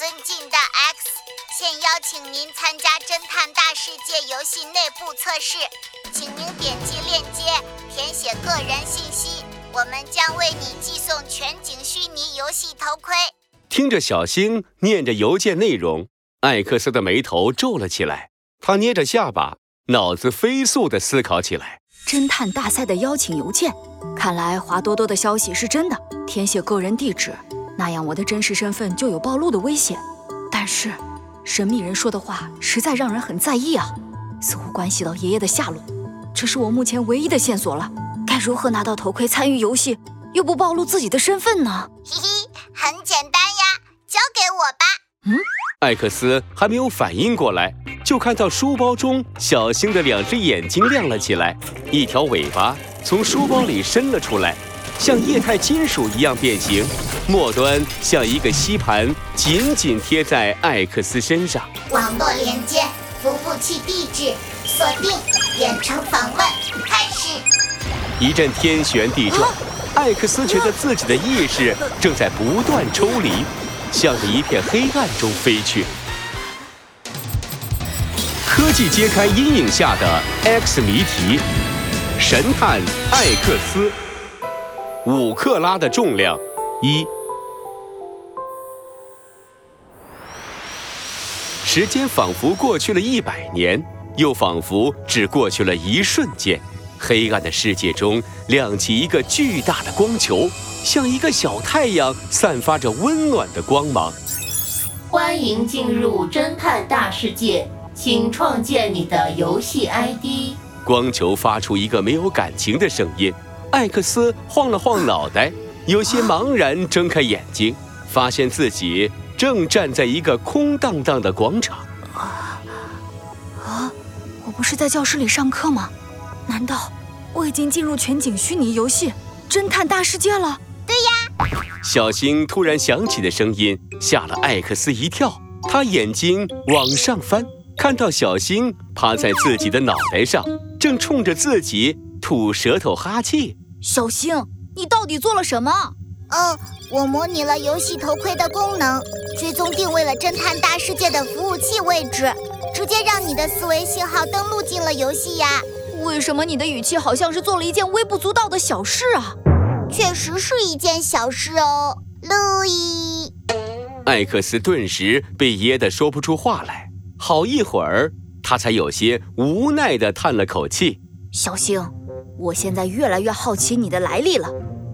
尊敬的 X，现邀请您参加侦探大世界游戏内部测试，请您点击链接填写个人信息，我们将为你寄送全景虚拟游戏头盔。听着小星念着邮件内容，艾克斯的眉头皱了起来，他捏着下巴，脑子飞速地思考起来。侦探大赛的邀请邮件，看来华多多的消息是真的。填写个人地址，那样我的真实身份就有暴露的危险。但是，神秘人说的话实在让人很在意啊，似乎关系到爷爷的下落。这是我目前唯一的线索了。该如何拿到头盔参与游戏，又不暴露自己的身份呢？嘿嘿，很简单呀，交给我吧。嗯，艾克斯还没有反应过来。就看到书包中小星的两只眼睛亮了起来，一条尾巴从书包里伸了出来，像液态金属一样变形，末端像一个吸盘，紧紧贴在艾克斯身上。网络连接，服务器地址，锁定，远程访问开始。一阵天旋地转，艾克斯觉得自己的意识正在不断抽离，向着一片黑暗中飞去。科技揭开阴影下的 X 谜题，神探艾克斯，五克拉的重量，一。时间仿佛过去了一百年，又仿佛只过去了一瞬间。黑暗的世界中亮起一个巨大的光球，像一个小太阳，散发着温暖的光芒。欢迎进入侦探大世界。请创建你的游戏 ID。光球发出一个没有感情的声音。艾克斯晃了晃脑袋，有些茫然，睁开眼睛，发现自己正站在一个空荡荡的广场。啊啊！我不是在教室里上课吗？难道我已经进入全景虚拟游戏侦探大世界了？对呀！小星突然响起的声音吓了艾克斯一跳，他眼睛往上翻。看到小星趴在自己的脑袋上，正冲着自己吐舌头哈气。小星，你到底做了什么？嗯，我模拟了游戏头盔的功能，追踪定位了侦探大世界的服务器位置，直接让你的思维信号登录进了游戏呀。为什么你的语气好像是做了一件微不足道的小事啊？确实是一件小事哦，路易。艾克斯顿时被噎得说不出话来。好一会儿，他才有些无奈地叹了口气。小星，我现在越来越好奇你的来历了，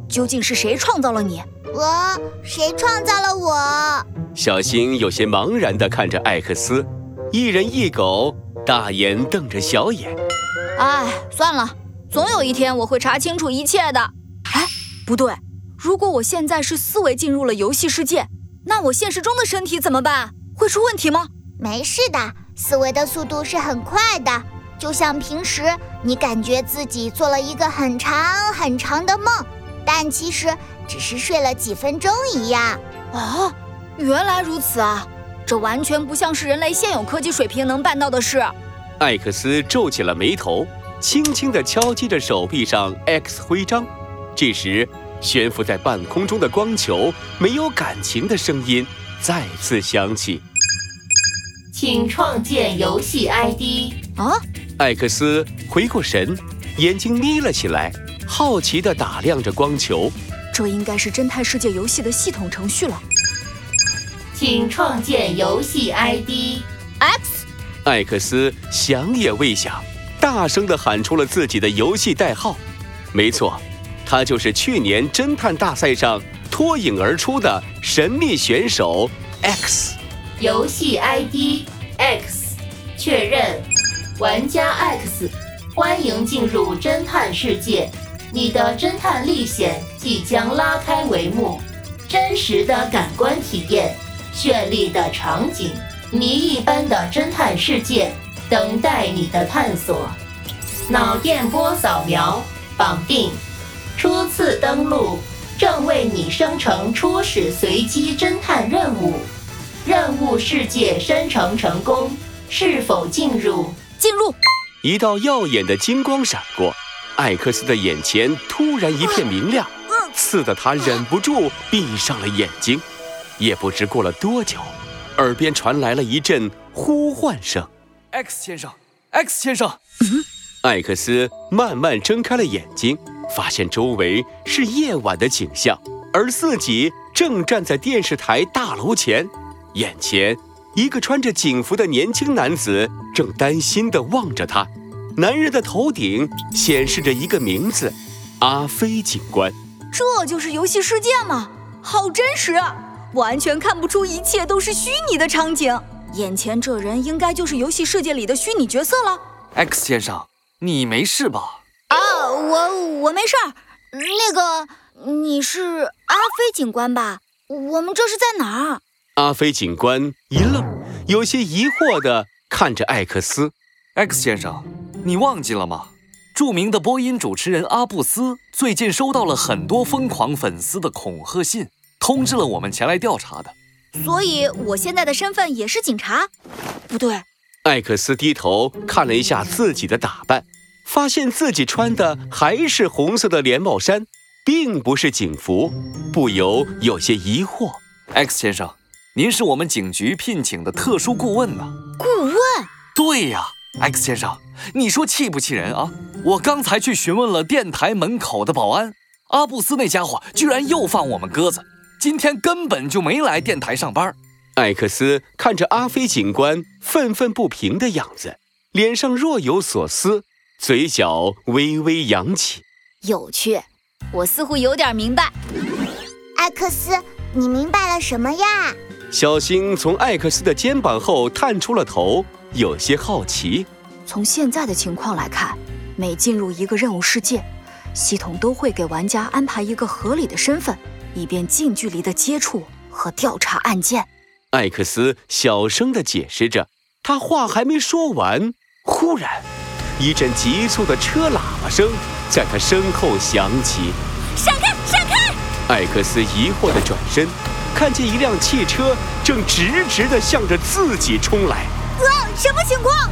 究竟是谁创造了你？我？谁创造了我？小星有些茫然地看着艾克斯，一人一狗，大眼瞪着小眼。哎，算了，总有一天我会查清楚一切的。哎，不对，如果我现在是思维进入了游戏世界，那我现实中的身体怎么办？会出问题吗？没事的，思维的速度是很快的，就像平时你感觉自己做了一个很长很长的梦，但其实只是睡了几分钟一样。哦，原来如此啊，这完全不像是人类现有科技水平能办到的事。艾克斯皱起了眉头，轻轻地敲击着手臂上 X 徽章。这时，悬浮在半空中的光球没有感情的声音再次响起。请创建游戏 ID 啊！艾克斯回过神，眼睛眯了起来，好奇地打量着光球。这应该是侦探世界游戏的系统程序了。请创建游戏 ID X。艾克斯想也未想，大声地喊出了自己的游戏代号。没错，他就是去年侦探大赛上脱颖而出的神秘选手 X。游戏 ID X 确认，玩家 X，欢迎进入侦探世界，你的侦探历险即将拉开帷幕，真实的感官体验，绚丽的场景，谜一般的侦探世界等待你的探索。脑电波扫描绑定，初次登录，正为你生成初始随机侦探任务。任务世界生成成功，是否进入？进入。一道耀眼的金光闪过，艾克斯的眼前突然一片明亮，刺得他忍不住闭上了眼睛。也不知过了多久，耳边传来了一阵呼唤声：“X 先生，X 先生。”嗯，艾克斯慢慢睁开了眼睛，发现周围是夜晚的景象，而自己正站在电视台大楼前，眼前一个穿着警服的年轻男子正担心地望着他。男人的头顶显示着一个名字：阿飞警官。这就是游戏世界吗？好真实，完全看不出一切都是虚拟的场景。眼前这人应该就是游戏世界里的虚拟角色了。X 先生，你没事吧？啊，我我没事儿。那个，你是阿飞警官吧？我们这是在哪儿？阿飞警官一愣，有些疑惑地看着艾克斯。X 先生。你忘记了吗？著名的播音主持人阿布斯最近收到了很多疯狂粉丝的恐吓信，通知了我们前来调查的。所以，我现在的身份也是警察？不对。艾克斯低头看了一下自己的打扮，发现自己穿的还是红色的连帽衫，并不是警服，不由有些疑惑。X 先生，您是我们警局聘请的特殊顾问呢？顾问？对呀。X 先生，你说气不气人啊？我刚才去询问了电台门口的保安，阿布斯那家伙居然又放我们鸽子，今天根本就没来电台上班。艾克斯看着阿飞警官愤愤不平的样子，脸上若有所思，嘴角微微扬起。有趣，我似乎有点明白。艾克斯，你明白了什么呀？小星从艾克斯的肩膀后探出了头。有些好奇，从现在的情况来看，每进入一个任务世界，系统都会给玩家安排一个合理的身份，以便近距离的接触和调查案件。艾克斯小声的解释着，他话还没说完，忽然，一阵急促的车喇叭声在他身后响起。闪开！闪开！艾克斯疑惑的转身，看见一辆汽车正直直的向着自己冲来。呃，什么情况？